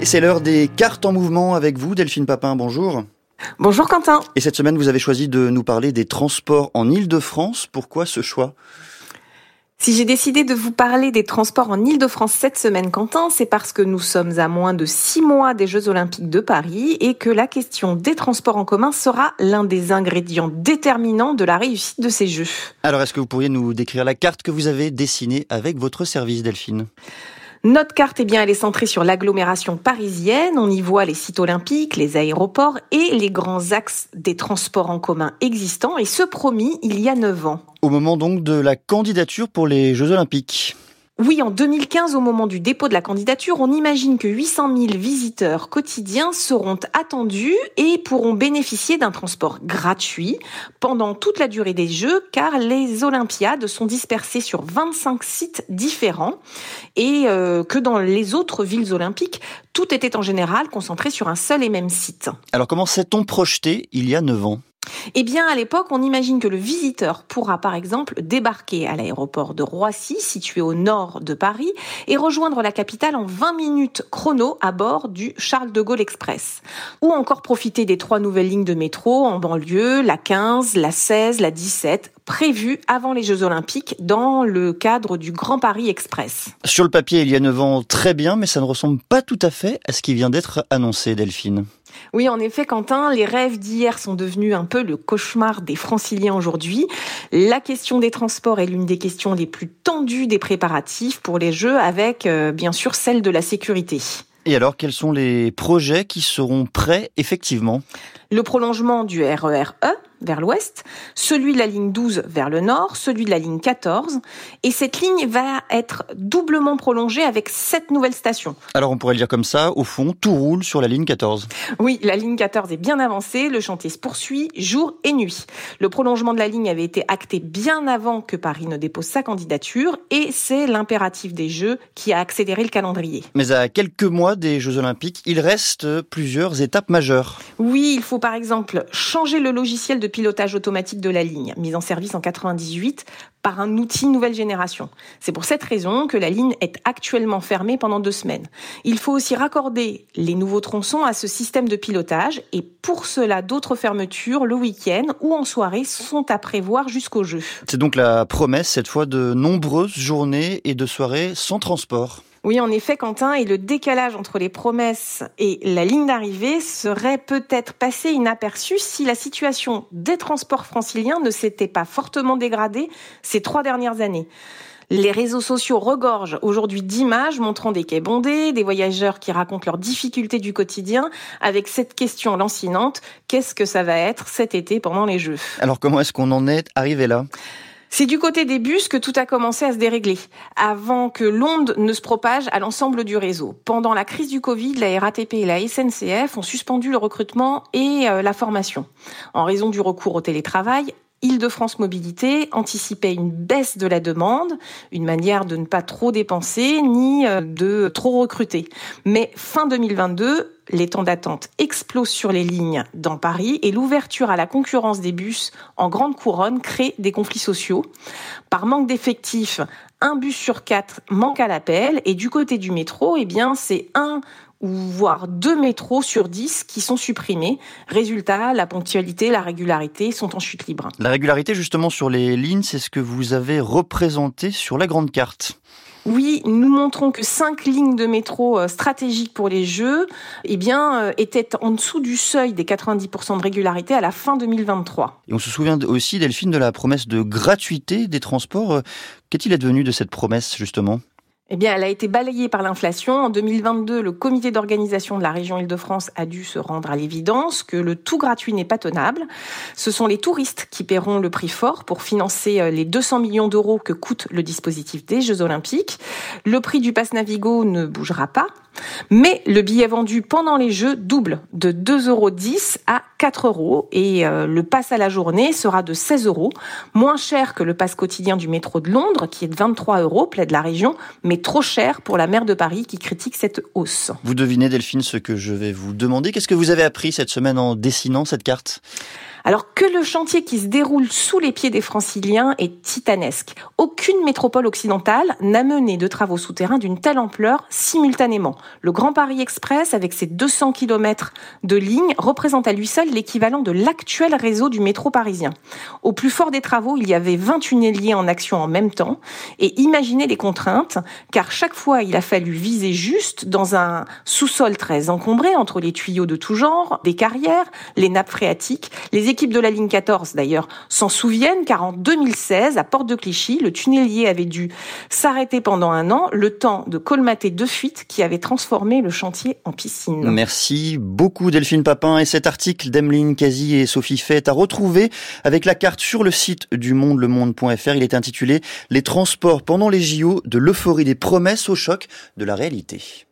Et c'est l'heure des cartes en mouvement avec vous, Delphine Papin, bonjour. Bonjour Quentin. Et cette semaine, vous avez choisi de nous parler des transports en Ile-de-France. Pourquoi ce choix? Si j'ai décidé de vous parler des transports en Ile-de-France cette semaine, Quentin, c'est parce que nous sommes à moins de six mois des Jeux Olympiques de Paris et que la question des transports en commun sera l'un des ingrédients déterminants de la réussite de ces Jeux. Alors, est-ce que vous pourriez nous décrire la carte que vous avez dessinée avec votre service, Delphine? Notre carte, eh bien, elle est centrée sur l'agglomération parisienne. On y voit les sites olympiques, les aéroports et les grands axes des transports en commun existants, et ce promis il y a 9 ans. Au moment donc de la candidature pour les Jeux olympiques. Oui, en 2015, au moment du dépôt de la candidature, on imagine que 800 000 visiteurs quotidiens seront attendus et pourront bénéficier d'un transport gratuit pendant toute la durée des Jeux, car les Olympiades sont dispersées sur 25 sites différents et euh, que dans les autres villes olympiques, tout était en général concentré sur un seul et même site. Alors comment s'est-on projeté il y a 9 ans? Eh bien, à l'époque, on imagine que le visiteur pourra, par exemple, débarquer à l'aéroport de Roissy, situé au nord de Paris, et rejoindre la capitale en 20 minutes chrono à bord du Charles de Gaulle Express. Ou encore profiter des trois nouvelles lignes de métro en banlieue, la 15, la 16, la 17, prévues avant les Jeux Olympiques dans le cadre du Grand Paris Express. Sur le papier, il y a 9 ans, très bien, mais ça ne ressemble pas tout à fait à ce qui vient d'être annoncé, Delphine. Oui, en effet, Quentin, les rêves d'hier sont devenus un peu le cauchemar des franciliens aujourd'hui. La question des transports est l'une des questions les plus tendues des préparatifs pour les Jeux, avec euh, bien sûr celle de la sécurité. Et alors, quels sont les projets qui seront prêts effectivement? Le prolongement du RER E, vers l'ouest, celui de la ligne 12 vers le nord, celui de la ligne 14. Et cette ligne va être doublement prolongée avec sept nouvelles stations. Alors on pourrait le dire comme ça, au fond, tout roule sur la ligne 14. Oui, la ligne 14 est bien avancée, le chantier se poursuit jour et nuit. Le prolongement de la ligne avait été acté bien avant que Paris ne dépose sa candidature et c'est l'impératif des Jeux qui a accéléré le calendrier. Mais à quelques mois des Jeux Olympiques, il reste plusieurs étapes majeures. Oui, il faut par exemple changer le logiciel de pilotage automatique de la ligne, mise en service en 98 par un outil nouvelle génération. C'est pour cette raison que la ligne est actuellement fermée pendant deux semaines. Il faut aussi raccorder les nouveaux tronçons à ce système de pilotage et pour cela d'autres fermetures le week-end ou en soirée sont à prévoir jusqu'au jeu. C'est donc la promesse cette fois de nombreuses journées et de soirées sans transport. Oui, en effet, Quentin, et le décalage entre les promesses et la ligne d'arrivée serait peut-être passé inaperçu si la situation des transports franciliens ne s'était pas fortement dégradée ces trois dernières années. Les réseaux sociaux regorgent aujourd'hui d'images montrant des quais bondés, des voyageurs qui racontent leurs difficultés du quotidien, avec cette question lancinante, qu'est-ce que ça va être cet été pendant les Jeux? Alors comment est-ce qu'on en est arrivé là? C'est du côté des bus que tout a commencé à se dérégler, avant que l'onde ne se propage à l'ensemble du réseau. Pendant la crise du Covid, la RATP et la SNCF ont suspendu le recrutement et euh, la formation. En raison du recours au télétravail, Île-de-France Mobilité anticipait une baisse de la demande, une manière de ne pas trop dépenser ni euh, de trop recruter. Mais fin 2022, les temps d'attente explosent sur les lignes dans Paris et l'ouverture à la concurrence des bus en grande couronne crée des conflits sociaux. Par manque d'effectifs, un bus sur quatre manque à l'appel et du côté du métro, eh bien, c'est un ou voire deux métros sur dix qui sont supprimés. Résultat, la ponctualité, la régularité sont en chute libre. La régularité, justement, sur les lignes, c'est ce que vous avez représenté sur la grande carte. Oui, nous montrons que cinq lignes de métro euh, stratégiques pour les Jeux eh bien, euh, étaient en dessous du seuil des 90% de régularité à la fin 2023. Et on se souvient aussi, Delphine, de la promesse de gratuité des transports. Euh, qu'est-il advenu de cette promesse, justement? Eh bien, elle a été balayée par l'inflation. En 2022, le comité d'organisation de la région Île-de-France a dû se rendre à l'évidence que le tout gratuit n'est pas tenable. Ce sont les touristes qui paieront le prix fort pour financer euh, les 200 millions d'euros que coûte le dispositif des Jeux Olympiques. Le prix du pass Navigo ne bougera pas. Mais le billet vendu pendant les Jeux double de 2,10 euros à 4 euros et euh, le pass à la journée sera de 16 euros, moins cher que le pass quotidien du métro de Londres qui est de 23 euros, plaide la région, mais trop cher pour la maire de Paris qui critique cette hausse. Vous devinez Delphine ce que je vais vous demander. Qu'est-ce que vous avez appris cette semaine en dessinant cette carte? Alors que le chantier qui se déroule sous les pieds des franciliens est titanesque. Aucune métropole occidentale n'a mené de travaux souterrains d'une telle ampleur simultanément. Le Grand Paris Express, avec ses 200 km de lignes, représente à lui seul l'équivalent de l'actuel réseau du métro parisien. Au plus fort des travaux, il y avait 20 tunneliers en action en même temps. Et imaginez les contraintes, car chaque fois, il a fallu viser juste dans un sous-sol très encombré entre les tuyaux de tout genre, des carrières, les nappes phréatiques, les équipes de la ligne 14, d'ailleurs, s'en souviennent car en 2016, à Porte de Clichy, le tunnelier avait dû s'arrêter pendant un an, le temps de colmater deux fuites qui avaient transformé le chantier en piscine. Merci beaucoup Delphine Papin et cet article d'Emeline Kazi et Sophie Fett à retrouver avec la carte sur le site du monde, lemonde.fr. Il est intitulé Les transports pendant les JO de l'euphorie des promesses au choc de la réalité.